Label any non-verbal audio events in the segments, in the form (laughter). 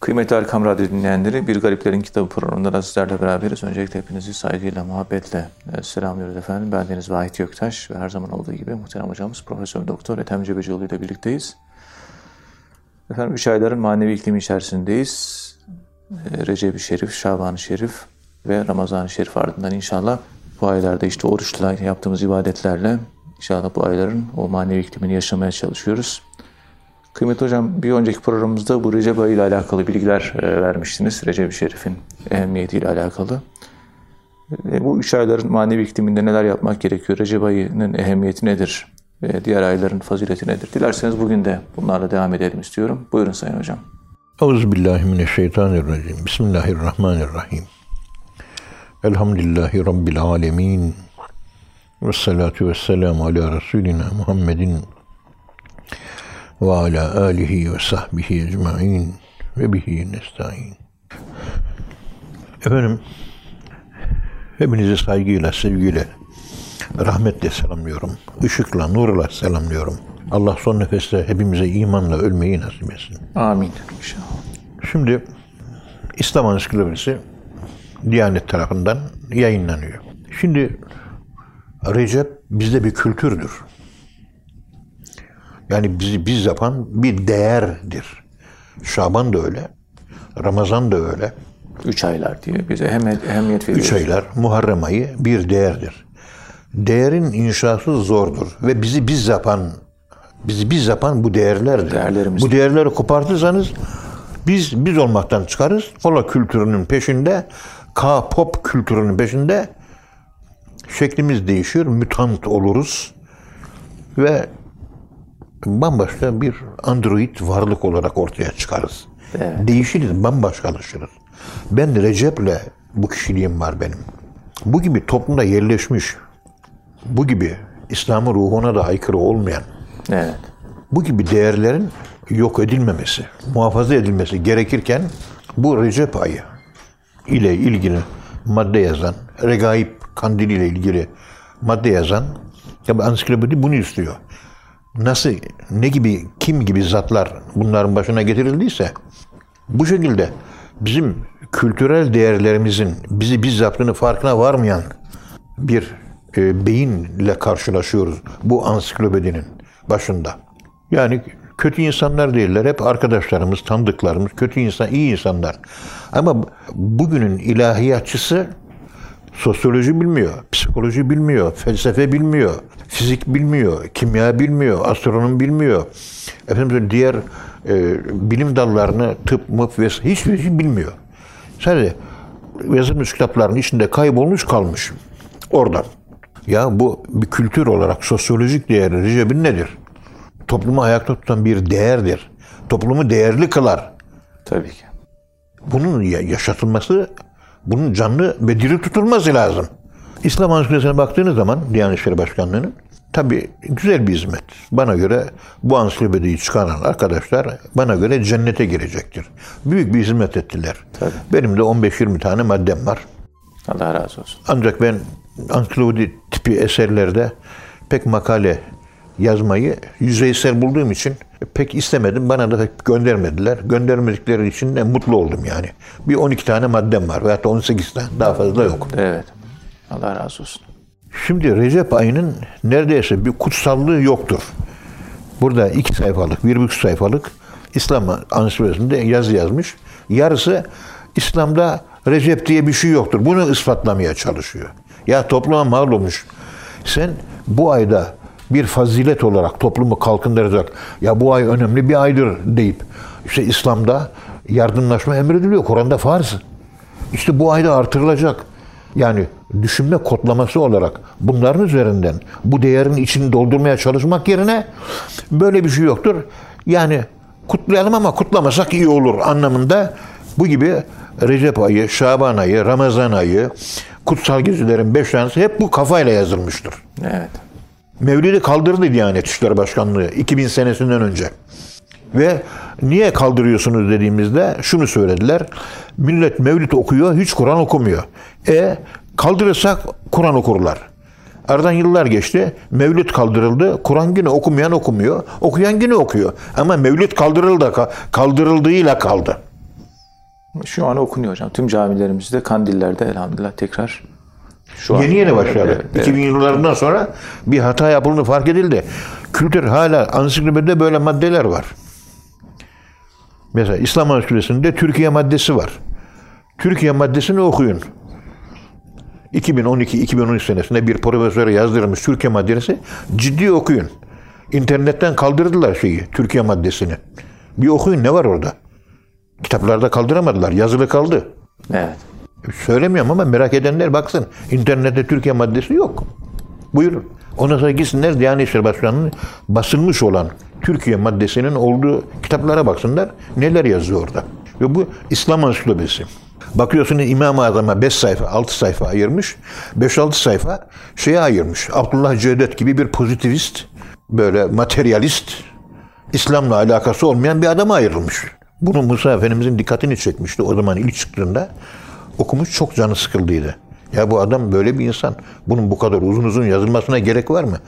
Kıymetli Erkam Radyo dinleyenleri, Bir Gariplerin Kitabı programında da sizlerle beraberiz. Öncelikle hepinizi saygıyla, muhabbetle e, selamlıyoruz efendim. Ben Deniz Vahit Göktaş ve her zaman olduğu gibi muhterem hocamız Profesör Doktor Ethem Cebecioğlu ile birlikteyiz. Efendim üç ayların manevi iklimi içerisindeyiz. E, Recep-i Şerif, Şaban-ı Şerif ve Ramazan-ı Şerif ardından inşallah bu aylarda işte oruçla yaptığımız ibadetlerle inşallah bu ayların o manevi iklimini yaşamaya çalışıyoruz. Kıymetli hocam bir önceki programımızda bu Recep ayı ile alakalı bilgiler e, vermiştiniz. Recep-i Şerif'in ehemmiyetiyle alakalı. E, bu üç ayların manevi ikliminde neler yapmak gerekiyor? Recep ayının ehemmiyeti nedir? Ve diğer ayların fazileti nedir? Dilerseniz bugün de bunlarla devam edelim istiyorum. Buyurun Sayın Hocam. Euzubillahimineşşeytanirracim. Bismillahirrahmanirrahim. Elhamdülillahi Rabbil alemin. Ve salatu ve selamu ala Resulina Muhammedin ve ala alihi ve sahbihi ecmain ve bihi nesta'in. Efendim, hepinizi saygıyla, sevgiyle, rahmetle selamlıyorum. Işıkla, nurla selamlıyorum. Allah son nefeste hepimize imanla ölmeyi nasip etsin. Amin. İnşallah. Şimdi İslam Ansiklopedisi Diyanet tarafından yayınlanıyor. Şimdi Recep bizde bir kültürdür. Yani bizi biz yapan bir değerdir. Şaban da öyle. Ramazan da öyle. Üç aylar diye bize ehemmiyet, ehemmiyet veriyoruz. Üç aylar Muharrem ayı bir değerdir. Değerin inşası zordur ve bizi biz yapan bizi biz yapan bu değerlerdir. Değerlerimiz. Bu değerleri kopartırsanız biz biz olmaktan çıkarız. Kola kültürünün peşinde, K-pop kültürünün peşinde şeklimiz değişir, mutant oluruz ve bambaşka bir android varlık olarak ortaya çıkarız. Evet. Değişiriz, bambaşkalaşırız. Ben Recep'le bu kişiliğim var benim. Bu gibi toplumda yerleşmiş, bu gibi İslam'ın ruhuna da aykırı olmayan, Evet. bu gibi değerlerin yok edilmemesi, muhafaza edilmesi gerekirken bu Recep ayı ile ilgili madde yazan, Regaib kandili ile ilgili madde yazan tabi ansiklopedi bunu istiyor. Nasıl, ne gibi, kim gibi zatlar bunların başına getirildiyse bu şekilde bizim kültürel değerlerimizin bizi biz yaptığını farkına varmayan bir e, beyinle karşılaşıyoruz bu ansiklopedinin başında. Yani kötü insanlar değiller. Hep arkadaşlarımız, tanıdıklarımız, kötü insan, iyi insanlar. Ama bugünün ilahiyatçısı sosyoloji bilmiyor, psikoloji bilmiyor, felsefe bilmiyor, fizik bilmiyor, kimya bilmiyor, astronom bilmiyor. Efendim diğer e, bilim dallarını tıp, mıp ve hiçbir şey bilmiyor. Sadece yazılmış kitapların içinde kaybolmuş kalmış. Oradan. Ya bu bir kültür olarak sosyolojik değeri Recep'in nedir? Toplumu ayakta tutan bir değerdir. Toplumu değerli kılar. Tabii ki. Bunun ya- yaşatılması, bunun canlı ve diri tutulması lazım. İslam Ansiklopedisi'ne baktığınız zaman Diyanet İşleri Başkanlığı'nın tabii güzel bir hizmet. Bana göre bu ansiklopediyi çıkaran arkadaşlar bana göre cennete girecektir. Büyük bir hizmet ettiler. Tabii. Benim de 15-20 tane maddem var. Allah razı olsun. Ancak ben ansiklopedi tipi eserlerde pek makale yazmayı yüzeysel bulduğum için pek istemedim. Bana da pek göndermediler. Göndermedikleri için de mutlu oldum yani. Bir 12 tane maddem var veyahut da 18 tane daha fazla yok. Evet. Allah razı olsun. Şimdi Recep ayının neredeyse bir kutsallığı yoktur. Burada iki sayfalık, bir buçuk sayfalık İslam ansiklopedisinde yazı yazmış. Yarısı İslam'da Recep diye bir şey yoktur. Bunu ispatlamaya çalışıyor. Ya topluma mal olmuş. Sen bu ayda bir fazilet olarak toplumu kalkındıracak, ya bu ay önemli bir aydır deyip, işte İslam'da yardımlaşma emrediliyor. Kur'an'da farz. İşte bu ayda artırılacak. Yani düşünme kodlaması olarak bunların üzerinden bu değerin içini doldurmaya çalışmak yerine böyle bir şey yoktur. Yani kutlayalım ama kutlamasak iyi olur anlamında bu gibi Recep ayı, Şaban ayı, Ramazan ayı, kutsal gecelerin beş tanesi hep bu kafayla yazılmıştır. Evet. Mevlid'i kaldırdı Diyanet İşleri Başkanlığı 2000 senesinden önce. Ve niye kaldırıyorsunuz dediğimizde şunu söylediler. Millet mevlid okuyor, hiç Kur'an okumuyor. E kaldırırsak Kur'an okurlar. Aradan yıllar geçti. Mevlid kaldırıldı. Kur'an yine okumayan okumuyor. Okuyan yine okuyor. Ama mevlid kaldırıldı, kaldırıldığıyla kaldı. Şu an okunuyor hocam. Tüm camilerimizde, kandillerde elhamdülillah tekrar şu an. Yeni yeni başladı. Evet, evet. 2000 yıllarından sonra bir hata yapıldığını fark edildi. Kültür hala ansiklopedide böyle maddeler var. Mesela İslam Ansiklopedisi'nde Türkiye maddesi var. Türkiye maddesini okuyun. 2012-2013 senesinde bir profesöre yazdırılmış Türkiye maddesi ciddi okuyun. İnternetten kaldırdılar şeyi, Türkiye maddesini. Bir okuyun ne var orada? Kitaplarda kaldıramadılar, yazılı kaldı. Evet. Söylemiyorum ama merak edenler baksın. İnternette Türkiye maddesi yok. Buyurun. Ondan sonra gitsinler Diyanet İşleri Başkanı'nın basılmış olan Türkiye maddesinin olduğu kitaplara baksınlar. Neler yazıyor orada. Ve bu İslam Ansiklopedisi. Bakıyorsunuz İmam-ı Azam'a 5 sayfa, 6 sayfa ayırmış. 5-6 sayfa şeye ayırmış. Abdullah Cevdet gibi bir pozitivist, böyle materyalist, İslam'la alakası olmayan bir adama ayrılmış. Bunu Musa Efendimizin dikkatini çekmişti o zaman ilk çıktığında. Okumuş çok canı sıkıldıydı. Ya bu adam böyle bir insan. Bunun bu kadar uzun uzun yazılmasına gerek var mı?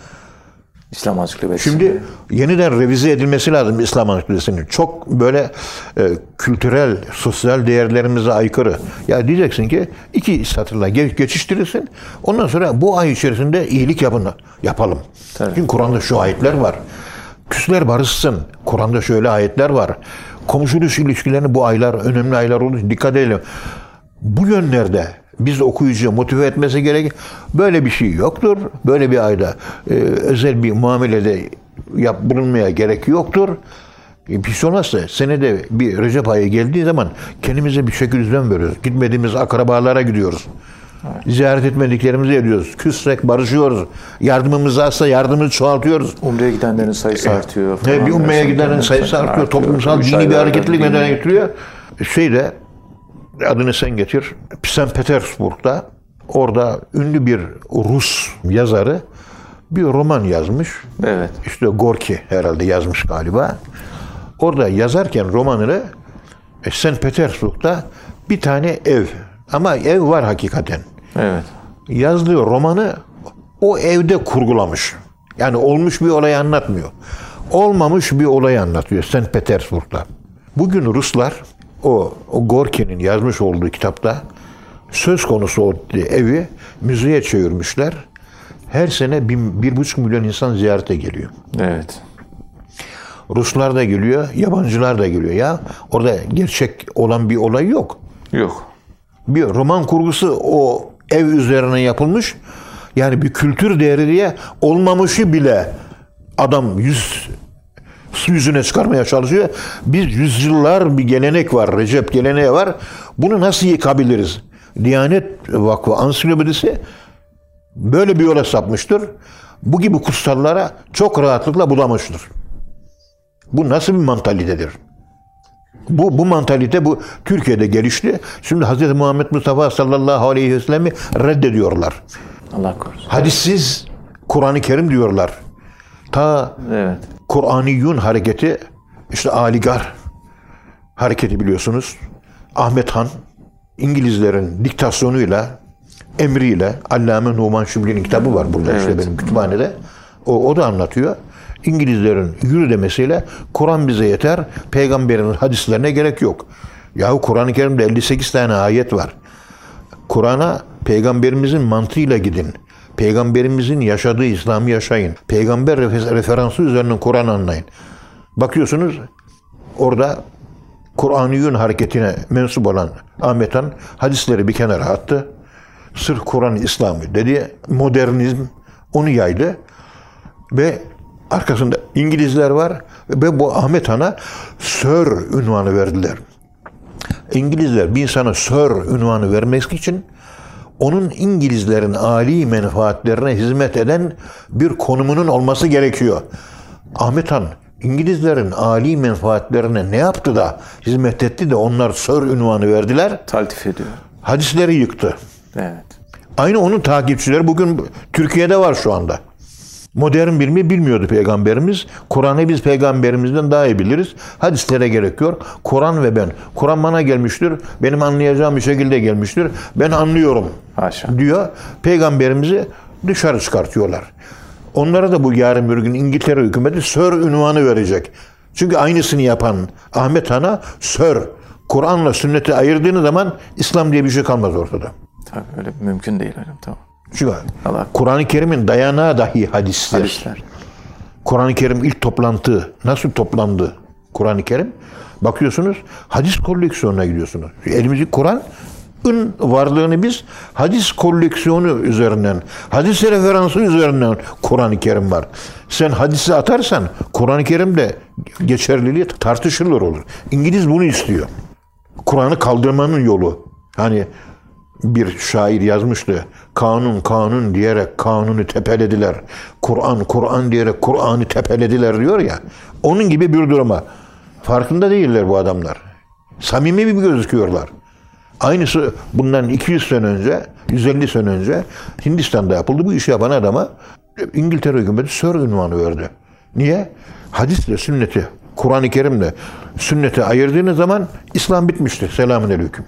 İslam Ansiklopedisi. Şimdi yeniden revize edilmesi lazım İslam Ansiklopedisi'nin. Çok böyle e, kültürel, sosyal değerlerimize aykırı. Ya diyeceksin ki iki satırla ge- geçiştirirsin. Ondan sonra bu ay içerisinde iyilik yapın, yapalım. Tabii. Çünkü Kur'an'da şu ayetler var. Küsler barışsın. Kur'an'da şöyle ayetler var. Komşuluk ilişkilerini bu aylar, önemli aylar olur. Dikkat edelim. Bu yönlerde biz okuyucuyu motive etmesi gerek. Böyle bir şey yoktur. Böyle bir ayda e, özel bir muamelede yap, bulunmaya gerek yoktur. E, bir şey olmazsa senede bir Recep ayı geldiği zaman kendimize bir şekil düzen veriyoruz. Gitmediğimiz akrabalara gidiyoruz. Ziyaret etmediklerimizi ediyoruz. Küssek barışıyoruz. Yardımımız azsa yardımımızı çoğaltıyoruz. Umre'ye gidenlerin sayısı artıyor. Evet, falan. bir ummeye gidenin sayısı artıyor. Toplumsal Üç dini bir hareketlilik meydana getiriyor. Şeyde adını sen getir. St. Petersburg'da orada ünlü bir Rus yazarı bir roman yazmış. Evet. İşte Gorki herhalde yazmış galiba. Orada yazarken romanını e, St. Petersburg'da bir tane ev ama ev var hakikaten. Evet. Yazdığı romanı o evde kurgulamış. Yani olmuş bir olayı anlatmıyor. Olmamış bir olayı anlatıyor St. Petersburg'da. Bugün Ruslar o, o Gorki'nin yazmış olduğu kitapta söz konusu o evi müzeye çevirmişler. Her sene bin, bir buçuk milyon insan ziyarete geliyor. Evet. Ruslar da geliyor, yabancılar da geliyor. Ya orada gerçek olan bir olay yok. Yok. bir roman kurgusu o ev üzerine yapılmış. Yani bir kültür değeri diye olmamışı bile adam yüz su yüzüne çıkarmaya çalışıyor. Biz yüzyıllar bir gelenek var, Recep geleneği var. Bunu nasıl yıkabiliriz? Diyanet Vakfı Ansiklopedisi böyle bir yola sapmıştır. Bu gibi kutsallara çok rahatlıkla bulamıştır. Bu nasıl bir mantalitedir? Bu, bu mantalite bu Türkiye'de gelişti. Şimdi Hz. Muhammed Mustafa sallallahu aleyhi ve sellem'i reddediyorlar. Allah korusun. Hadissiz Kur'an-ı Kerim diyorlar. Ta Evet. Kur'aniyun hareketi işte Aligar hareketi biliyorsunuz. Ahmet Han İngilizlerin diktasyonuyla emriyle Allame Numan Şübli'nin kitabı var burada işte Evet. benim kütüphanede. O, o da anlatıyor. İngilizlerin yürü demesiyle Kur'an bize yeter, peygamberin hadislerine gerek yok. Yahu Kur'an-ı Kerim'de 58 tane ayet var. Kur'an'a peygamberimizin mantığıyla gidin. Peygamberimizin yaşadığı İslam'ı yaşayın. Peygamber refer- referansı üzerinden Kur'an anlayın. Bakıyorsunuz orada Kur'aniyun hareketine mensup olan Ahmet Han hadisleri bir kenara attı. Sırf Kur'an İslam'ı dedi. Modernizm onu yaydı. Ve arkasında İngilizler var ve bu Ahmet Han'a Sir ünvanı verdiler. İngilizler bir insana Sir ünvanı vermek için onun İngilizlerin âli menfaatlerine hizmet eden bir konumunun olması gerekiyor. Ahmet Han İngilizlerin âli menfaatlerine ne yaptı da hizmet etti de onlar Sir ünvanı verdiler. Taltif ediyor. Hadisleri yıktı. Evet. Aynı onun takipçileri bugün Türkiye'de var şu anda. Modern bilimi bilmiyordu peygamberimiz. Kur'an'ı biz peygamberimizden daha iyi biliriz. Hadislere gerek yok. Kur'an ve ben. Kur'an bana gelmiştir. Benim anlayacağım bir şekilde gelmiştir. Ben anlıyorum Haşa. diyor. Peygamberimizi dışarı çıkartıyorlar. Onlara da bu yarın bir gün İngiltere hükümeti Sir ünvanı verecek. Çünkü aynısını yapan Ahmet Han'a Sir Kur'an'la sünneti ayırdığınız zaman İslam diye bir şey kalmaz ortada. Tabii öyle mümkün değil hocam. Tamam. Çünkü Kur'an-ı Kerim'in dayanağı dahi hadisler. Hadisler. Kur'an-ı Kerim ilk toplantı nasıl toplandı Kur'an-ı Kerim? Bakıyorsunuz hadis koleksiyonuna gidiyorsunuz. Elimizdeki Kur'an'ın varlığını biz hadis koleksiyonu üzerinden, hadis referansı üzerinden Kur'an-ı Kerim var. Sen hadisi atarsan Kur'an-ı Kerim'de geçerliliği tartışılır olur. İngiliz bunu istiyor. Kur'an'ı kaldırmanın yolu. Hani bir şair yazmıştı. Kanun kanun diyerek kanunu tepelediler. Kur'an Kur'an diyerek Kur'an'ı tepelediler diyor ya. Onun gibi bir duruma. Farkında değiller bu adamlar. Samimi bir gözüküyorlar. Aynısı bundan 200 sene önce, 150 sene önce Hindistan'da yapıldı. Bu işi yapan adama İngiltere hükümeti Sir ünvanı verdi. Niye? Hadisle sünneti, Kur'an-ı Kerim'le sünneti ayırdığınız zaman İslam bitmiştir. Selamun aleyküm.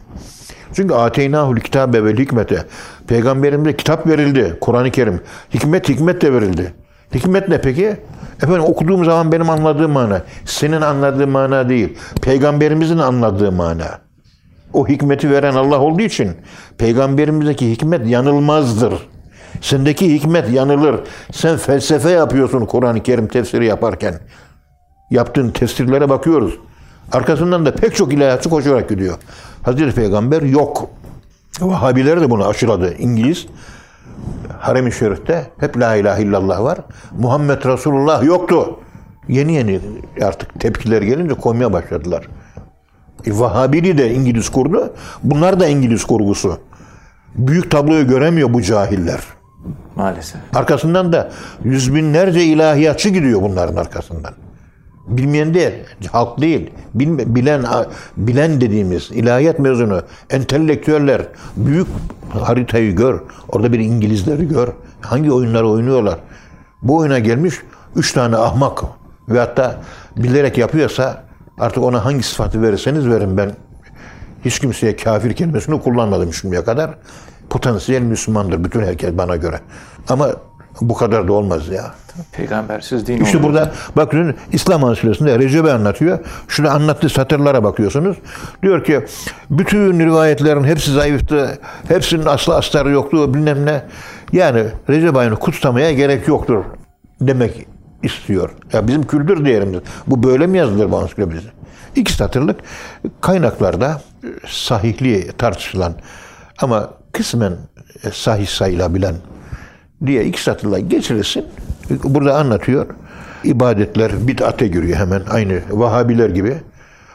Çünkü ateynahul kitabe ve hikmete. Peygamberimize kitap verildi. Kur'an-ı Kerim. Hikmet hikmet de verildi. Hikmet ne peki? Efendim okuduğum zaman benim anladığım mana. Senin anladığın mana değil. Peygamberimizin anladığı mana. O hikmeti veren Allah olduğu için peygamberimizdeki hikmet yanılmazdır. Sendeki hikmet yanılır. Sen felsefe yapıyorsun Kur'an-ı Kerim tefsiri yaparken. Yaptığın tefsirlere bakıyoruz. Arkasından da pek çok ilahiyatçı koşarak gidiyor. Hazreti Peygamber yok. Vahabiler de bunu aşıladı. İngiliz Harem-i Şerif'te hep la ilahe illallah var. Muhammed Resulullah yoktu. Yeni yeni artık tepkiler gelince koymaya başladılar. E, Vahhabili de İngiliz kurdu. Bunlar da İngiliz kurgusu. Büyük tabloyu göremiyor bu cahiller. Maalesef. Arkasından da yüz binlerce ilahiyatçı gidiyor bunların arkasından. Bilmeyen değil, halk değil. Bilen bilen dediğimiz ilahiyat mezunu, entelektüeller, büyük haritayı gör. Orada bir İngilizleri gör. Hangi oyunları oynuyorlar. Bu oyuna gelmiş üç tane ahmak ve hatta bilerek yapıyorsa artık ona hangi sıfatı verirseniz verin ben hiç kimseye kafir kelimesini kullanmadım şimdiye kadar. Potansiyel Müslümandır bütün herkes bana göre. Ama bu kadar da olmaz ya. Peygambersiz din İşte burada bakın İslam Ansiklopedisi'nde Recep'e anlatıyor. Şunu anlattığı satırlara bakıyorsunuz. Diyor ki bütün rivayetlerin hepsi zayıftı. Hepsinin aslı astarı yoktu bilmem ne. Yani Recep ayını kutsamaya gerek yoktur demek istiyor. Ya bizim kültür değerimiz. Bu böyle mi yazılır bu ansiklopedisi? İki satırlık kaynaklarda sahihliği tartışılan ama kısmen sahih sayılabilen diye iki satırla geçirirsin. Burada anlatıyor. İbadetler bid'ate giriyor hemen aynı Vahabiler gibi.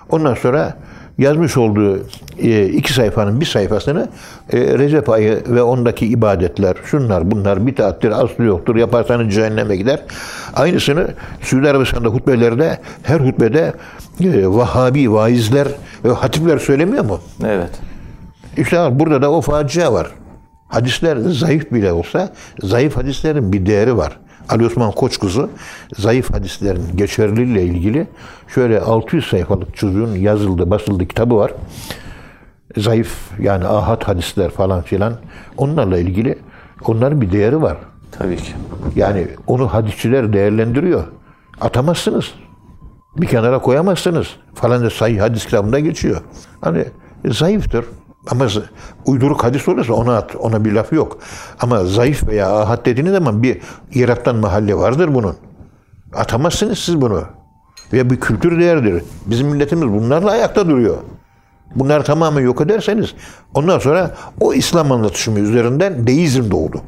Ondan sonra yazmış olduğu e, iki sayfanın bir sayfasını e, Recep ayı ve ondaki ibadetler, şunlar bunlar bid'attir, aslı yoktur, yaparsanız cehenneme gider. Aynısını Suudi Arabistan'da hutbelerde her hutbede e, Vahabi vaizler ve hatipler söylemiyor mu? Evet. İşte burada da o facia var. Hadisler zayıf bile olsa zayıf hadislerin bir değeri var. Ali Osman Koçkuzu zayıf hadislerin geçerliliğiyle ilgili şöyle 600 sayfalık çocuğun yazıldığı, basıldığı kitabı var. Zayıf yani ahad hadisler falan filan onlarla ilgili onların bir değeri var. Tabii ki. Yani onu hadisçiler değerlendiriyor. Atamazsınız. Bir kenara koyamazsınız. Falan da sahih hadis kitabında geçiyor. Hani zayıftır. Ama uyduruk hadis olursa ona at. Ona bir laf yok. Ama zayıf veya ahad dediğiniz zaman bir Irak'tan mahalle vardır bunun. Atamazsınız siz bunu. Ve bir kültür değerdir. Bizim milletimiz bunlarla ayakta duruyor. Bunları tamamen yok ederseniz ondan sonra o İslam anlatışımı üzerinden deizm doğdu.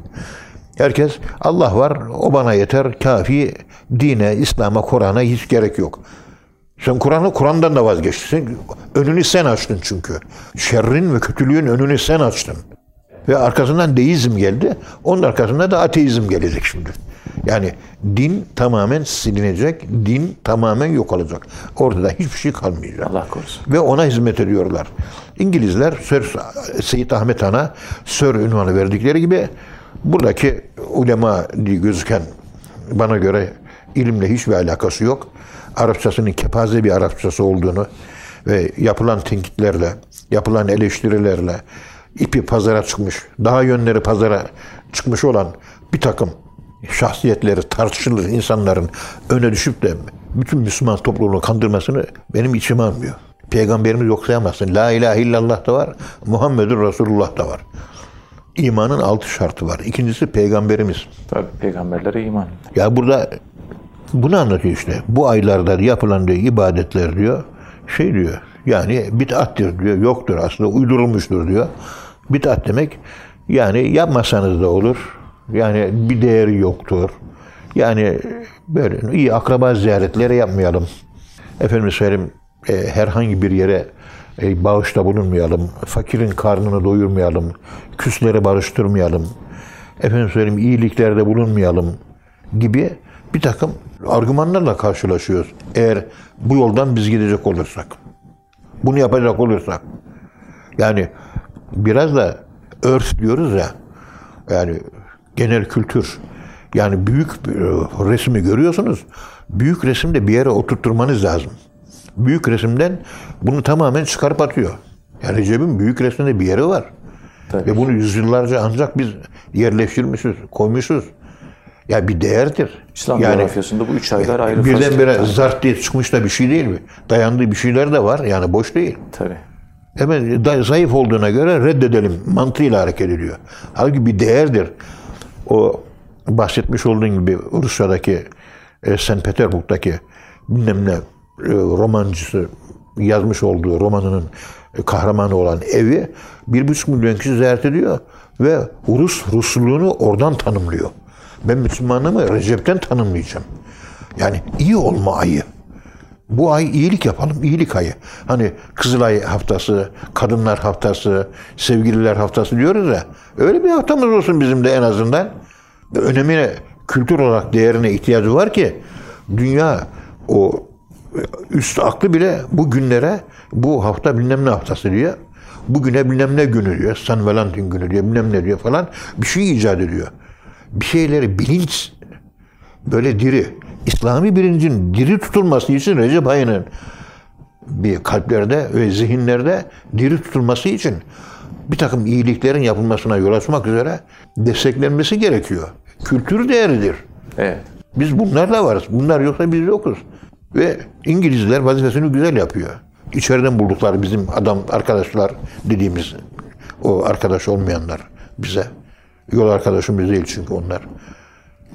Herkes Allah var, o bana yeter, kafi, dine, İslam'a, Kur'an'a hiç gerek yok. Sen Kur'an'ı Kur'an'dan da vazgeçtin. Önünü sen açtın çünkü. Şerrin ve kötülüğün önünü sen açtın. Ve arkasından deizm geldi. Onun arkasında da ateizm gelecek şimdi. Yani din tamamen silinecek, din tamamen yok olacak. Ortada hiçbir şey kalmayacak. Allah korusun. Ve ona hizmet ediyorlar. İngilizler Sir Seyit Ahmet Han'a Sir ünvanı verdikleri gibi buradaki ulema diye gözüken bana göre ilimle hiçbir alakası yok. Arapçasının kepaze bir Arapçası olduğunu ve yapılan tenkitlerle, yapılan eleştirilerle ipi pazara çıkmış, daha yönleri pazara çıkmış olan bir takım şahsiyetleri tartışılır insanların öne düşüp de bütün Müslüman topluluğunu kandırmasını benim içime almıyor. Peygamberimiz yok sayamazsın. La ilahe illallah da var. Muhammedur Resulullah da var. İmanın altı şartı var. İkincisi peygamberimiz. Tabii peygamberlere iman. Ya burada bunu anlatıyor işte. Bu aylarda yapılan diyor ibadetler diyor. Şey diyor. Yani bid'attir diyor. Yoktur aslında uydurulmuştur diyor. Bid'at demek yani yapmasanız da olur. Yani bir değeri yoktur. Yani böyle iyi akraba ziyaretleri yapmayalım. Efendim söyleyeyim e, herhangi bir yere e, bağışta bulunmayalım. Fakirin karnını doyurmayalım. Küsleri barıştırmayalım. Efendim söyleyeyim iyiliklerde bulunmayalım gibi bir takım argümanlarla karşılaşıyoruz. Eğer bu yoldan biz gidecek olursak. Bunu yapacak olursak. Yani biraz da örf diyoruz ya. Yani genel kültür. Yani büyük bir resmi görüyorsunuz. Büyük resimde bir yere oturtturmanız lazım. Büyük resimden bunu tamamen çıkarıp atıyor. Yani Recep'in büyük resimde bir yeri var. Tabii. Ve bunu yüzyıllarca ancak biz yerleştirmişiz, koymuşuz. Ya bir değerdir. İslam yani coğrafyasında bu üç aylar ayrı birdenbire zart diye çıkmış da bir şey değil mi? Dayandığı bir şeyler de var. Yani boş değil. Tabii. Hemen zayıf olduğuna göre reddedelim mantığıyla hareket ediyor. Halbuki bir değerdir. O bahsetmiş olduğun gibi Rusya'daki e, St. Petersburg'daki bilmem ne e, romancısı yazmış olduğu romanının e, kahramanı olan evi bir buçuk milyon kişi ziyaret ediyor ve Rus Rusluğunu oradan tanımlıyor. Ben Müslümanlığımı Recep'ten tanımlayacağım. Yani iyi olma ayı. Bu ay iyilik yapalım, iyilik ayı. Hani Kızılay haftası, Kadınlar haftası, Sevgililer haftası diyoruz ya. Öyle bir haftamız olsun bizim de en azından. Önemine, kültür olarak değerine ihtiyacı var ki dünya o üst aklı bile bu günlere bu hafta bilmem ne haftası diyor. Bugüne bilmem ne günü diyor. San Valentin günü diyor. Bilmem ne diyor falan. Bir şey icat ediyor. Bir şeyleri bilinç böyle diri. İslami bilincin diri tutulması için Recep ayının bir kalplerde ve zihinlerde diri tutulması için bir takım iyiliklerin yapılmasına yol açmak üzere desteklenmesi gerekiyor. Kültür değeridir. Evet. Biz bunlarla varız. Bunlar yoksa biz yokuz. Ve İngilizler vazifesini güzel yapıyor. İçeriden buldukları bizim adam arkadaşlar dediğimiz o arkadaş olmayanlar bize. Yol arkadaşımız değil çünkü onlar.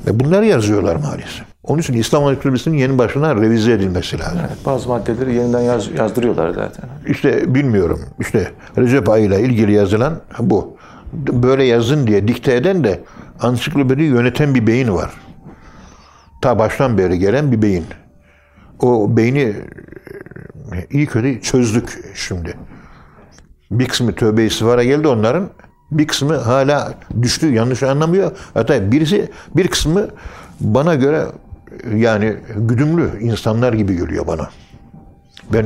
Ve bunları yazıyorlar maalesef. Onun için İslam Ansiklopedisi'nin yeni başına revize edilmesi lazım. Evet, Bazı maddeleri yeniden yaz, yazdırıyorlar zaten. İşte bilmiyorum. İşte Recep ayıyla ilgili yazılan bu. Böyle yazın diye dikte eden de ansiklopediyi yöneten bir beyin var. Ta baştan beri gelen bir beyin. O beyni e, iyi kötü çözdük şimdi. Bir kısmı tövbe istifara geldi onların. Bir kısmı hala düştü, yanlış anlamıyor. Hatta birisi, bir kısmı bana göre yani güdümlü insanlar gibi geliyor bana. Ben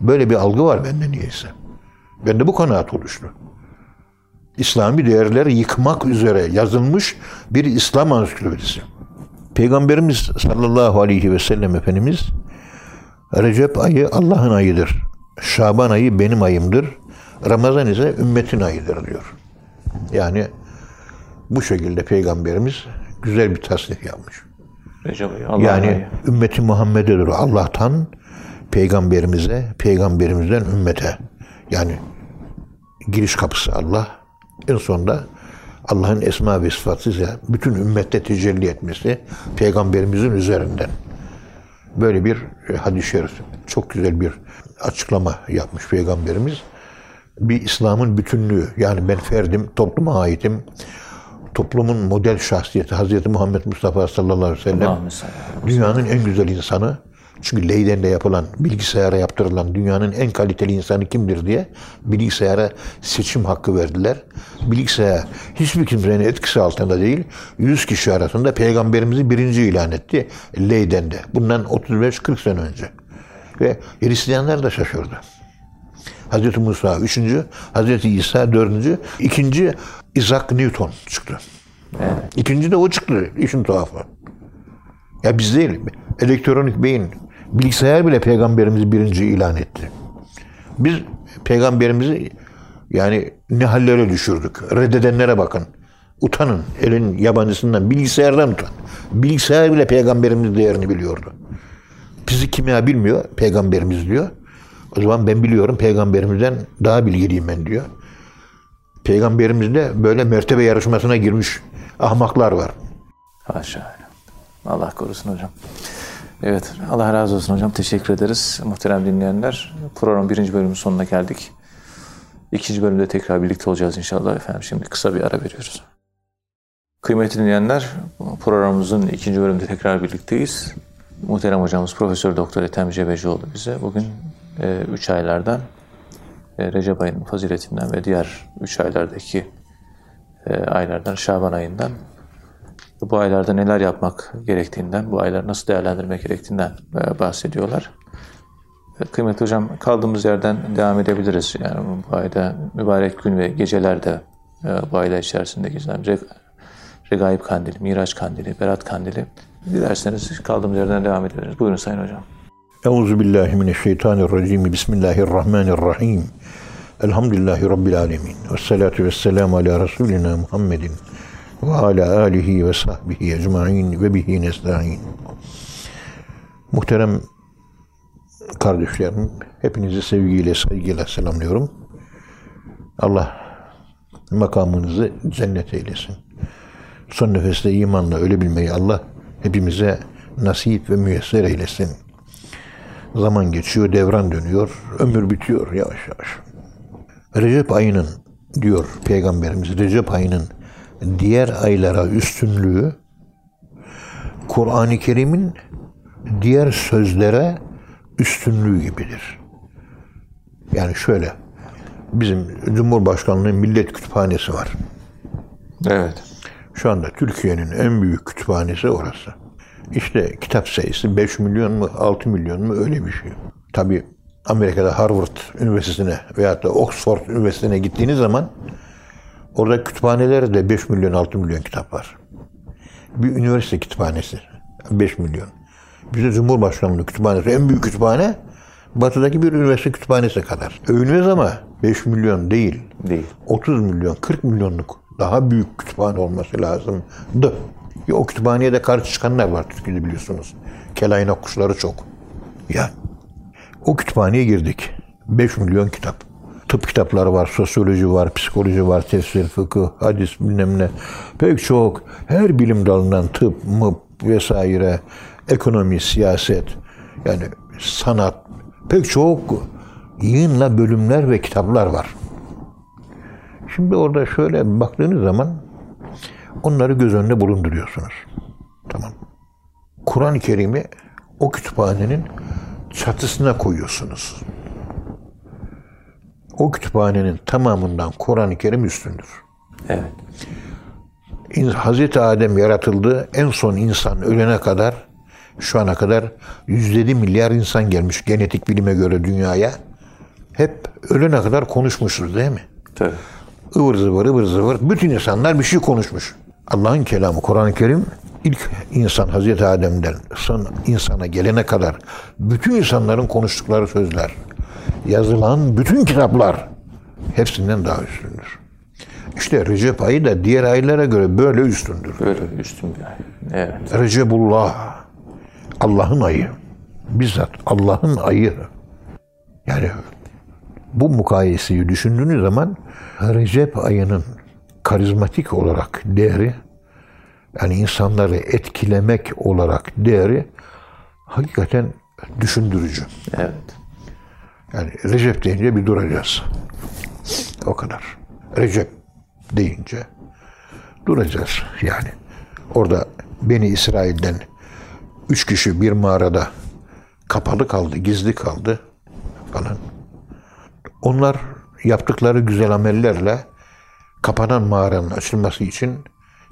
böyle bir algı var bende niyeyse. Bende bu kanaat oluştu. İslami değerleri yıkmak üzere yazılmış bir İslam ansiklopedisi. Peygamberimiz sallallahu aleyhi ve sellem Efendimiz Recep ayı Allah'ın ayıdır. Şaban ayı benim ayımdır. Ramazan ise ümmetin ayıdır diyor. Yani bu şekilde Peygamberimiz güzel bir tasnif yapmış. Allah'ın Yani ayı. ümmeti Muhammed'edir. Allah'tan peygamberimize, peygamberimizden ümmete. Yani giriş kapısı Allah. En sonunda Allah'ın esma ve sıfatıyla bütün ümmette tecelli etmesi peygamberimizin üzerinden. Böyle bir e, hadis-i şerif. Çok güzel bir açıklama yapmış peygamberimiz. Bir İslam'ın bütünlüğü. Yani ben ferdim, topluma aitim. Toplumun model şahsiyeti Hazreti Muhammed Mustafa sallallahu aleyhi ve sellem. Dünyanın en güzel insanı. Çünkü Leyden'de yapılan, bilgisayara yaptırılan dünyanın en kaliteli insanı kimdir diye bilgisayara seçim hakkı verdiler. Bilgisayar hiçbir kimsenin etkisi altında değil. 100 kişi arasında peygamberimizi birinci ilan etti Leyden'de. Bundan 35-40 sene önce. Ve Hristiyanlar da şaşırdı. Hazreti Musa üçüncü, Hazreti İsa dördüncü, ikinci Isaac Newton çıktı. İkinci de o çıktı. İşin tuhafı. Ya biz değil. Elektronik beyin. Bilgisayar bile peygamberimizi birinci ilan etti. Biz peygamberimizi yani ne hallere düşürdük. Reddedenlere bakın. Utanın. Elin yabancısından, bilgisayardan utan. Bilgisayar bile peygamberimiz değerini biliyordu. Fizik kimya bilmiyor, peygamberimiz diyor. O zaman ben biliyorum peygamberimizden daha bilgiliyim ben diyor. Peygamberimizde böyle mertebe yarışmasına girmiş ahmaklar var. Haşa. Allah korusun hocam. Evet, Allah razı olsun hocam. Teşekkür ederiz. Muhterem dinleyenler, program birinci bölümün sonuna geldik. İkinci bölümde tekrar birlikte olacağız inşallah efendim. Şimdi kısa bir ara veriyoruz. Kıymetli dinleyenler, programımızın ikinci bölümünde tekrar birlikteyiz. Muhterem hocamız Profesör Doktor Ethem Cebecioğlu bize bugün 3 e, aylardan e, Recep ayının faziletinden ve diğer 3 aylardaki e, aylardan, Şaban ayından bu aylarda neler yapmak gerektiğinden, bu ayları nasıl değerlendirmek gerektiğinden bahsediyorlar. Kıymetli hocam kaldığımız yerden devam edebiliriz. Yani bu ayda mübarek gün ve gecelerde bu aylar içerisinde gizlem Regaib Kandili, Miraç Kandili, Berat Kandili. Dilerseniz kaldığımız yerden devam edebiliriz. Buyurun Sayın Hocam. Euzu billahi mineşşeytanirracim. Bismillahirrahmanirrahim. Elhamdülillahi Rabbil alemin. Ve salatu ve selamu ala Resulina Muhammedin ve ala alihi ve sahbihi ecmain ve bihi nesta'in. Muhterem kardeşlerim, hepinizi sevgiyle, saygıyla selamlıyorum. Allah makamınızı cennet eylesin. Son nefeste imanla ölebilmeyi Allah hepimize nasip ve müyesser eylesin. Zaman geçiyor, devran dönüyor, ömür bitiyor yavaş yavaş. Recep ayının diyor Peygamberimiz, Recep ayının diğer aylara üstünlüğü Kur'an-ı Kerim'in diğer sözlere üstünlüğü gibidir. Yani şöyle, bizim Cumhurbaşkanlığı Millet Kütüphanesi var. Evet. Şu anda Türkiye'nin en büyük kütüphanesi orası. İşte kitap sayısı 5 milyon mu 6 milyon mu öyle bir şey. Tabi Amerika'da Harvard Üniversitesi'ne veyahut da Oxford Üniversitesi'ne gittiğiniz zaman Orada kütüphanelerde 5 milyon 6 milyon kitap var. Bir üniversite kütüphanesi 5 milyon. Bizde Cumhurbaşkanlığı kütüphanesi en büyük kütüphane batıdaki bir üniversite kütüphanesi kadar. Övünmez ama 5 milyon değil. Değil. 30 milyon, 40 milyonluk daha büyük kütüphane olması lazımdı. Ya o kütüphaneye de karşı çıkanlar var Türkiye'de biliyorsunuz. Kelaynak kuşları çok. Ya o kütüphaneye girdik. 5 milyon kitap tıp kitapları var, sosyoloji var, psikoloji var, tefsir, fıkıh, hadis bilmem ne. Pek çok her bilim dalından tıp, mıp vesaire, ekonomi, siyaset, yani sanat, pek çok yığınla bölümler ve kitaplar var. Şimdi orada şöyle baktığınız zaman onları göz önünde bulunduruyorsunuz. Tamam. Kur'an-ı Kerim'i o kütüphanenin çatısına koyuyorsunuz o kütüphanenin tamamından Kur'an-ı Kerim üstündür. Evet. Hazreti Adem yaratıldı. En son insan ölene kadar şu ana kadar 107 milyar insan gelmiş genetik bilime göre dünyaya. Hep ölene kadar konuşmuşuz değil mi? Tabii. Ivır zıvır ıvır zıvır. Bütün insanlar bir şey konuşmuş. Allah'ın kelamı Kur'an-ı Kerim ilk insan Hazreti Adem'den son insana gelene kadar bütün insanların konuştukları sözler yazılan bütün kitaplar hepsinden daha üstündür. İşte Recep ayı da diğer aylara göre böyle üstündür. Böyle üstün bir ay. Evet. Recepullah. Allah'ın ayı. Bizzat Allah'ın ayı. Yani bu mukayeseyi düşündüğünüz zaman Recep ayının karizmatik olarak değeri yani insanları etkilemek olarak değeri hakikaten düşündürücü. Evet. Yani Recep deyince bir duracağız. O kadar. Recep deyince duracağız yani. Orada Beni İsrail'den üç kişi bir mağarada kapalı kaldı, gizli kaldı falan. Onlar yaptıkları güzel amellerle kapanan mağaranın açılması için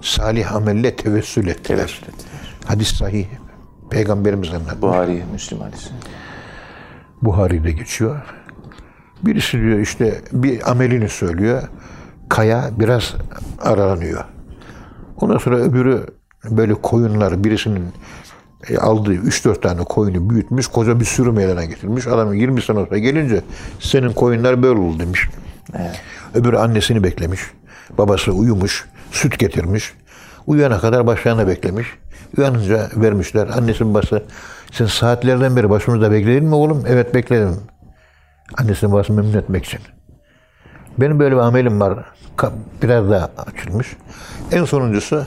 salih amelle tevessül ettiler. Tevessül ettiler. Hadis sahih. Peygamberimiz anlatmış. Buhari, Müslim hadisi. Buhari'de geçiyor. Birisi diyor işte bir amelini söylüyor. Kaya biraz aranıyor. Ondan sonra öbürü böyle koyunlar birisinin e, aldığı 3-4 tane koyunu büyütmüş, koca bir sürü meydana getirmiş. Adam 20 sene sonra gelince senin koyunlar böyle oldu demiş. Evet. Öbürü annesini beklemiş. Babası uyumuş, süt getirmiş. Uyana kadar başlarına beklemiş. Uyanınca vermişler. Annesinin babası sen saatlerden beri başımızda bekledin mi oğlum? Evet bekledim. Annesini babasını memnun etmek için. Benim böyle bir amelim var. Biraz daha açılmış. En sonuncusu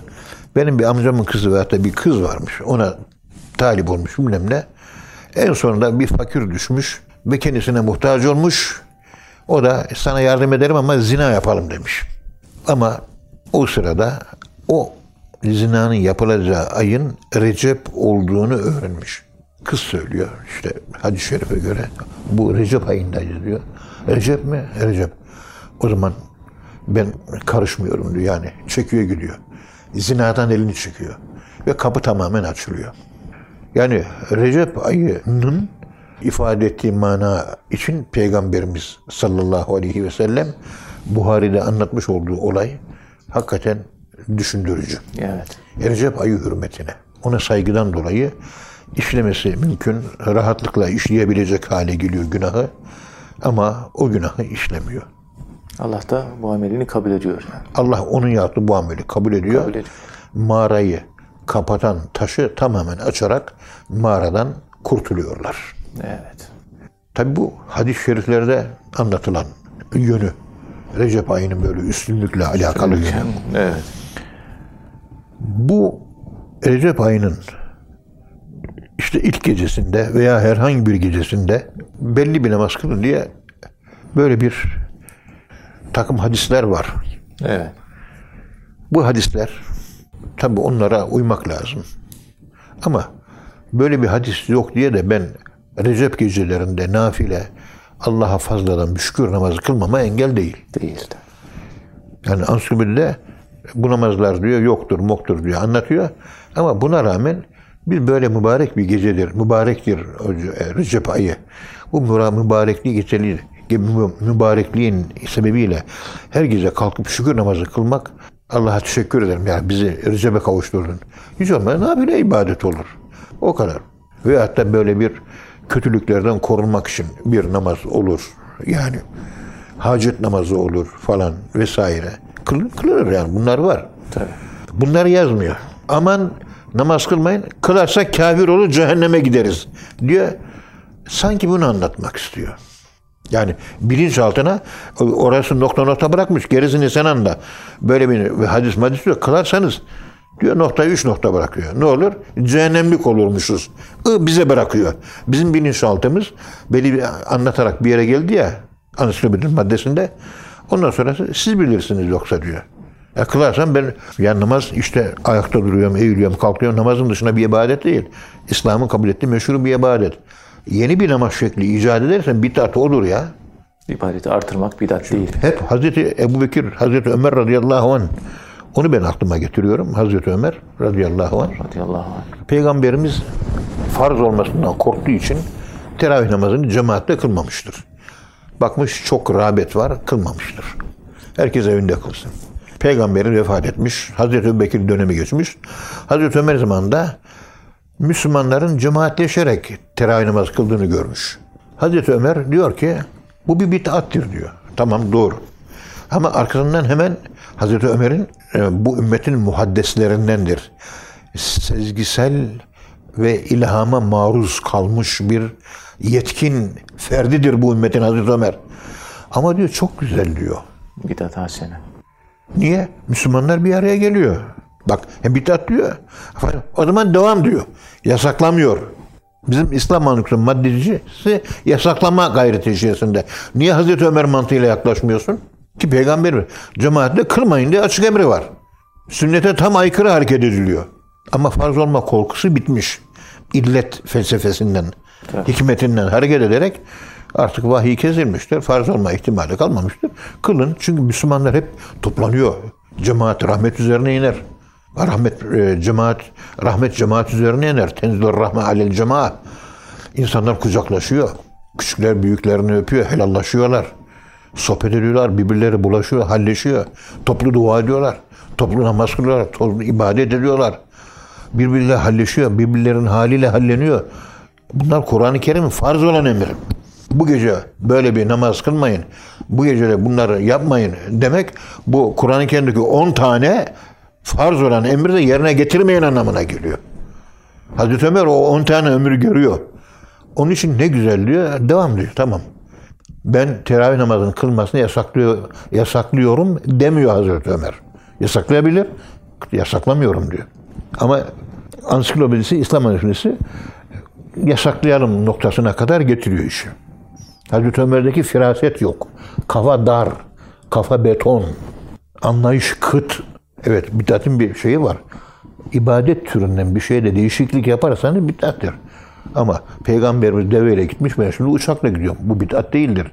benim bir amcamın kızı veyahut da bir kız varmış. Ona talip olmuş bilmem ne. En sonunda bir fakir düşmüş ve kendisine muhtaç olmuş. O da sana yardım ederim ama zina yapalım demiş. Ama o sırada o zinanın yapılacağı ayın Recep olduğunu öğrenmiş. Kız söylüyor işte hadis-i şerife göre bu Recep ayındayız diyor. Recep mi? Recep. O zaman ben karışmıyorum diyor yani. Çekiyor gidiyor. Zinadan elini çekiyor. Ve kapı tamamen açılıyor. Yani Recep ayının ifade ettiği mana için Peygamberimiz sallallahu aleyhi ve sellem Buhari'de anlatmış olduğu olay hakikaten düşündürücü. Evet. Recep ayı hürmetine, ona saygıdan dolayı işlemesi mümkün, rahatlıkla işleyebilecek hale geliyor günahı ama o günahı işlemiyor. Allah da bu amelini kabul ediyor. Yani. Allah onun yaptığı bu ameli kabul ediyor. Kabul ediyor. Mağarayı kapatan taşı tamamen açarak mağaradan kurtuluyorlar. Evet. Tabi bu hadis-i şeriflerde anlatılan yönü. Recep ayının böyle üstünlükle alakalı yönü. Evet. Bu Recep ayının işte ilk gecesinde veya herhangi bir gecesinde belli bir namaz kılın diye böyle bir takım hadisler var. Evet. Bu hadisler tabi onlara uymak lazım. Ama böyle bir hadis yok diye de ben Recep gecelerinde nafile Allah'a fazladan bir şükür namazı kılmama engel değil. Değildi. Yani ansiklopedide bu namazlar diyor yoktur, moktur diyor anlatıyor. Ama buna rağmen bir böyle mübarek bir gecedir, mübarektir e, Recep ayı. Bu mübarekliği geçeli mü- mübarekliğin sebebiyle her gece kalkıp şükür namazı kılmak Allah'a teşekkür ederim. Yani bizi Recep'e kavuşturdun. Hiç olmaz. Ne yapayım? ibadet olur. O kadar. Ve hatta böyle bir kötülüklerden korunmak için bir namaz olur. Yani hacet namazı olur falan vesaire. Kıl, kılınır yani bunlar var. Tabii. Bunları yazmıyor. Aman namaz kılmayın. Kılarsak kafir olur cehenneme gideriz diyor. Sanki bunu anlatmak istiyor. Yani bilinçaltına orası nokta nokta bırakmış. Gerisini sen anla. Böyle bir hadis madis diyor. Kılarsanız diyor nokta üç nokta bırakıyor. Ne olur? Cehennemlik olurmuşuz. I bize bırakıyor. Bizim bilinçaltımız belli bir anlatarak bir yere geldi ya ansiklopedinin maddesinde. Ondan sonra siz bilirsiniz yoksa diyor. Ya kılarsan ben ya namaz işte ayakta duruyorum, eğiliyorum, kalkıyorum. Namazın dışında bir ibadet değil. İslam'ın kabul ettiği meşhur bir ibadet. Yeni bir namaz şekli icat edersen bitat olur ya. İbadeti artırmak bidat değil. Hep Hazreti Ebu Bekir, Hazreti Ömer radıyallahu anh onu ben aklıma getiriyorum. Hazreti Ömer radıyallahu anh. Radıyallahu anh. Peygamberimiz farz olmasından korktuğu için teravih namazını cemaatle kılmamıştır. Bakmış çok rağbet var, kılmamıştır. Herkes evinde kılsın. Peygamberin vefat etmiş, Hazreti Ebu Bekir dönemi geçmiş. Hazreti Ömer zamanında Müslümanların cemaatleşerek teravih namazı kıldığını görmüş. Hazreti Ömer diyor ki bu bir bid'attir diyor. Tamam doğru. Ama arkasından hemen Hazreti Ömer'in e, bu ümmetin muhaddeslerindendir. Sezgisel ve ilhama maruz kalmış bir yetkin ferdidir bu ümmetin Hazreti Ömer. Ama diyor çok güzel diyor. Bidat hasene. Niye? Müslümanlar bir araya geliyor. Bak hem bidat diyor. O zaman devam diyor. Yasaklamıyor. Bizim İslam anıkının maddecisi yasaklama gayreti içerisinde. Niye Hazreti Ömer mantığıyla yaklaşmıyorsun? Ki peygamber cemaatle kırmayın diye açık emri var. Sünnete tam aykırı hareket ediliyor. Ama farz olma korkusu bitmiş. İllet felsefesinden, hikmetinden hareket ederek artık vahiy kesilmiştir. Farz olma ihtimali kalmamıştır. Kılın çünkü Müslümanlar hep toplanıyor. Cemaat rahmet üzerine iner. Rahmet e, cemaat rahmet cemaat üzerine iner. Tenzilur rahme alel cemaat. İnsanlar kucaklaşıyor. Küçükler büyüklerini öpüyor, helallaşıyorlar. Sohbet ediyorlar, birbirleri bulaşıyor, halleşiyor. Toplu dua ediyorlar. Toplu namaz kılıyorlar, toplu ibadet ediyorlar. Birbirleriyle halleşiyor, birbirlerinin haliyle halleniyor. Bunlar Kur'an-ı Kerim'in farz olan emri. Bu gece böyle bir namaz kılmayın. Bu gece de bunları yapmayın demek bu Kur'an-ı Kerim'deki 10 tane farz olan emri de yerine getirmeyen anlamına geliyor. Hazreti Ömer o 10 tane ömrü görüyor. Onun için ne güzel diyor. Devam diyor. Tamam. Ben teravih namazının kılmasını yasaklıyor, yasaklıyorum demiyor Hazreti Ömer. Yasaklayabilir, yasaklamıyorum diyor. Ama ansiklopedisi, İslam ansiklopedisi yasaklayalım noktasına kadar getiriyor işi. Hazreti Ömer'deki firaset yok. Kafa dar, kafa beton, anlayış kıt. Evet, bid'atın bir şeyi var. İbadet türünden bir şeyde değişiklik yaparsanız bid'attir. Ama peygamberimiz deveyle gitmiş ben şimdi uçakla gidiyorum. Bu bid'at değildir.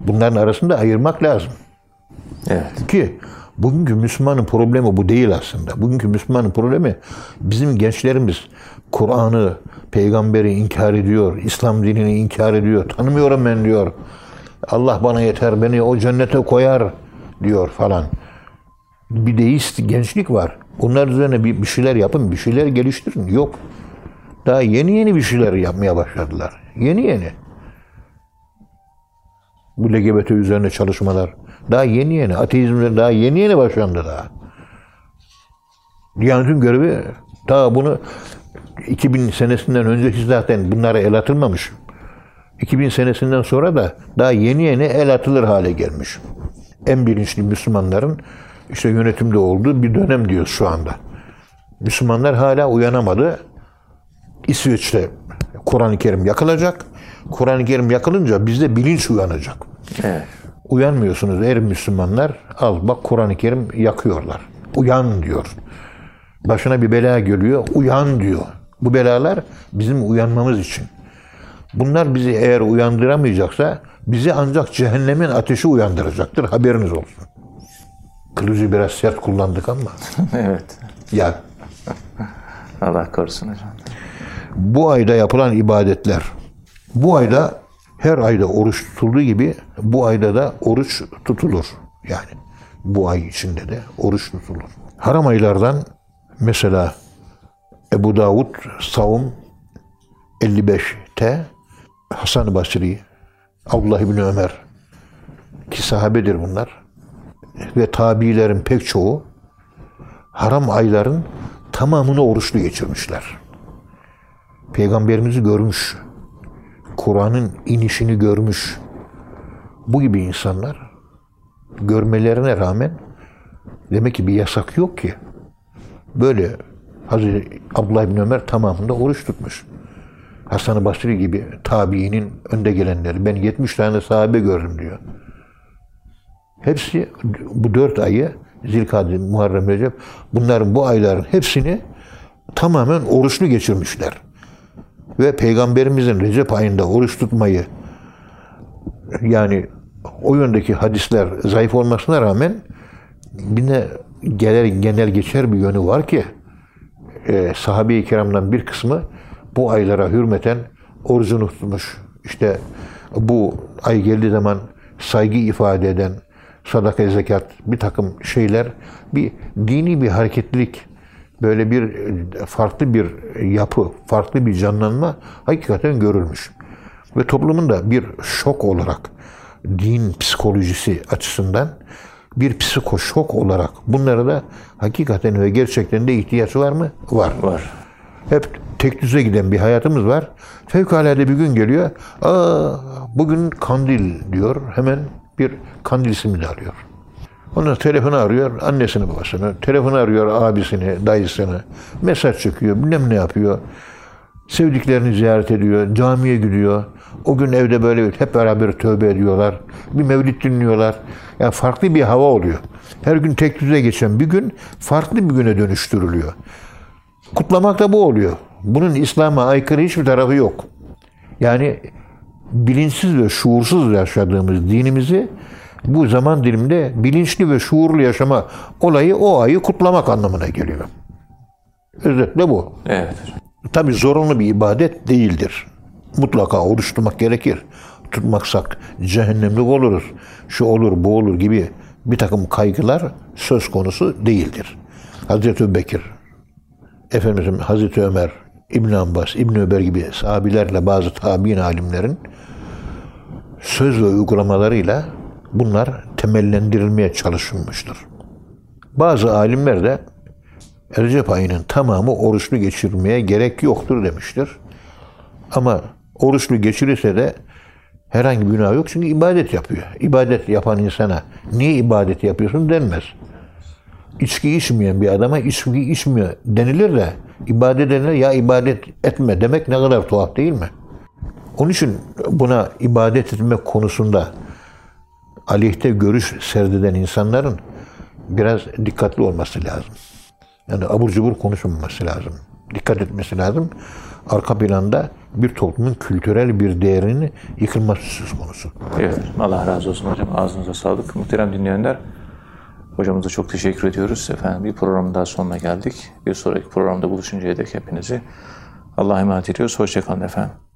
Bunların arasında ayırmak lazım. Evet. Ki bugünkü Müslümanın problemi bu değil aslında. Bugünkü Müslümanın problemi bizim gençlerimiz Kur'an'ı, peygamberi inkar ediyor, İslam dinini inkar ediyor. Tanımıyorum ben diyor. Allah bana yeter, beni o cennete koyar diyor falan. Bir deist gençlik var. Bunlar üzerine bir, bir şeyler yapın, bir şeyler geliştirin. Yok. Daha yeni yeni bir şeyler yapmaya başladılar. Yeni yeni. Bu LGBT üzerine çalışmalar. Daha yeni yeni. Ateizmler daha yeni yeni başlandı daha. Diyanet'in görevi daha bunu 2000 senesinden önceki zaten bunlara el atılmamış. 2000 senesinden sonra da daha yeni yeni el atılır hale gelmiş. En bilinçli Müslümanların işte yönetimde olduğu bir dönem diyoruz şu anda. Müslümanlar hala uyanamadı. İsveç'te Kur'an-ı Kerim yakılacak. Kur'an-ı Kerim yakılınca bizde bilinç uyanacak. Evet. Uyanmıyorsunuz eğer Müslümanlar. Al bak Kur'an-ı Kerim yakıyorlar. Uyan diyor. Başına bir bela geliyor. Uyan diyor. Bu belalar bizim uyanmamız için. Bunlar bizi eğer uyandıramayacaksa bizi ancak cehennemin ateşi uyandıracaktır. Haberiniz olsun. Kılıcı biraz sert kullandık ama. (laughs) evet. Ya Allah korusun hocam. Bu ayda yapılan ibadetler, bu ayda her ayda oruç tutulduğu gibi bu ayda da oruç tutulur. Yani bu ay içinde de oruç tutulur. Haram aylardan mesela Ebu Davud Savun 55'te Hasan-ı Basri, Abdullah İbni Ömer ki sahabedir bunlar ve tabiilerin pek çoğu haram ayların tamamını oruçlu geçirmişler. Peygamberimizi görmüş. Kur'an'ın inişini görmüş. Bu gibi insanlar görmelerine rağmen demek ki bir yasak yok ki. Böyle Hazreti Abdullah bin Ömer tamamında oruç tutmuş. Hasan-ı Basri gibi tabiinin önde gelenleri. Ben 70 tane sahabe gördüm diyor. Hepsi bu dört ayı Zilkade, Muharrem, Recep bunların bu ayların hepsini tamamen oruçlu geçirmişler. Ve Peygamberimizin Recep ayında oruç tutmayı yani o yöndeki hadisler zayıf olmasına rağmen yine gelir genel geçer bir yönü var ki e, sahabe-i kiramdan bir kısmı bu aylara hürmeten orucunu tutmuş. İşte bu ay geldiği zaman saygı ifade eden sadaka, zekat, bir takım şeyler, bir dini bir hareketlilik, böyle bir farklı bir yapı, farklı bir canlanma hakikaten görülmüş. Ve toplumun da bir şok olarak din psikolojisi açısından bir psikoşok olarak bunlara da hakikaten ve gerçekten de ihtiyaç var mı? Var. Var. Hep tek düze giden bir hayatımız var. Fevkalade bir gün geliyor. Aa, bugün kandil diyor. Hemen bir kandil simidi alıyor. Ondan telefonu arıyor annesini babasını, telefonu arıyor abisini, dayısını, mesaj çekiyor, bilmem ne yapıyor. Sevdiklerini ziyaret ediyor, camiye gidiyor. O gün evde böyle hep beraber tövbe ediyorlar. Bir mevlid dinliyorlar. Yani farklı bir hava oluyor. Her gün tek düze geçen bir gün farklı bir güne dönüştürülüyor. Kutlamak da bu oluyor. Bunun İslam'a aykırı hiçbir tarafı yok. Yani bilinçsiz ve şuursuz yaşadığımız dinimizi bu zaman diliminde bilinçli ve şuurlu yaşama olayı o ayı kutlamak anlamına geliyor. Özetle bu. Evet. Tabi zorunlu bir ibadet değildir. Mutlaka oruç tutmak gerekir. Tutmaksak cehennemlik oluruz. Şu olur, bu olur gibi bir takım kaygılar söz konusu değildir. Hazreti Bekir, Efendimizim Hazreti Ömer, İbn Abbas, İbn Ömer gibi sahabilerle bazı tabi'in alimlerin söz ve uygulamalarıyla bunlar temellendirilmeye çalışılmıştır. Bazı alimler de Recep ayının tamamı oruçlu geçirmeye gerek yoktur demiştir. Ama oruçlu geçirirse de Herhangi bir günah yok çünkü ibadet yapıyor. İbadet yapan insana niye ibadet yapıyorsun denmez. İçki içmeyen bir adama içki içmiyor denilir de ibadet denilir ya ibadet etme demek ne kadar tuhaf değil mi? Onun için buna ibadet etmek konusunda aleyhte görüş serdeden insanların biraz dikkatli olması lazım. Yani abur cubur konuşmaması lazım. Dikkat etmesi lazım. Arka planda bir toplumun kültürel bir değerini yıkılması söz konusu. Evet, Allah razı olsun hocam. Ağzınıza sağlık. Muhterem dinleyenler, hocamıza çok teşekkür ediyoruz. Efendim bir programın daha sonuna geldik. Bir sonraki programda buluşuncaya dek hepinizi Allah'a emanet ediyoruz. Hoşçakalın efendim.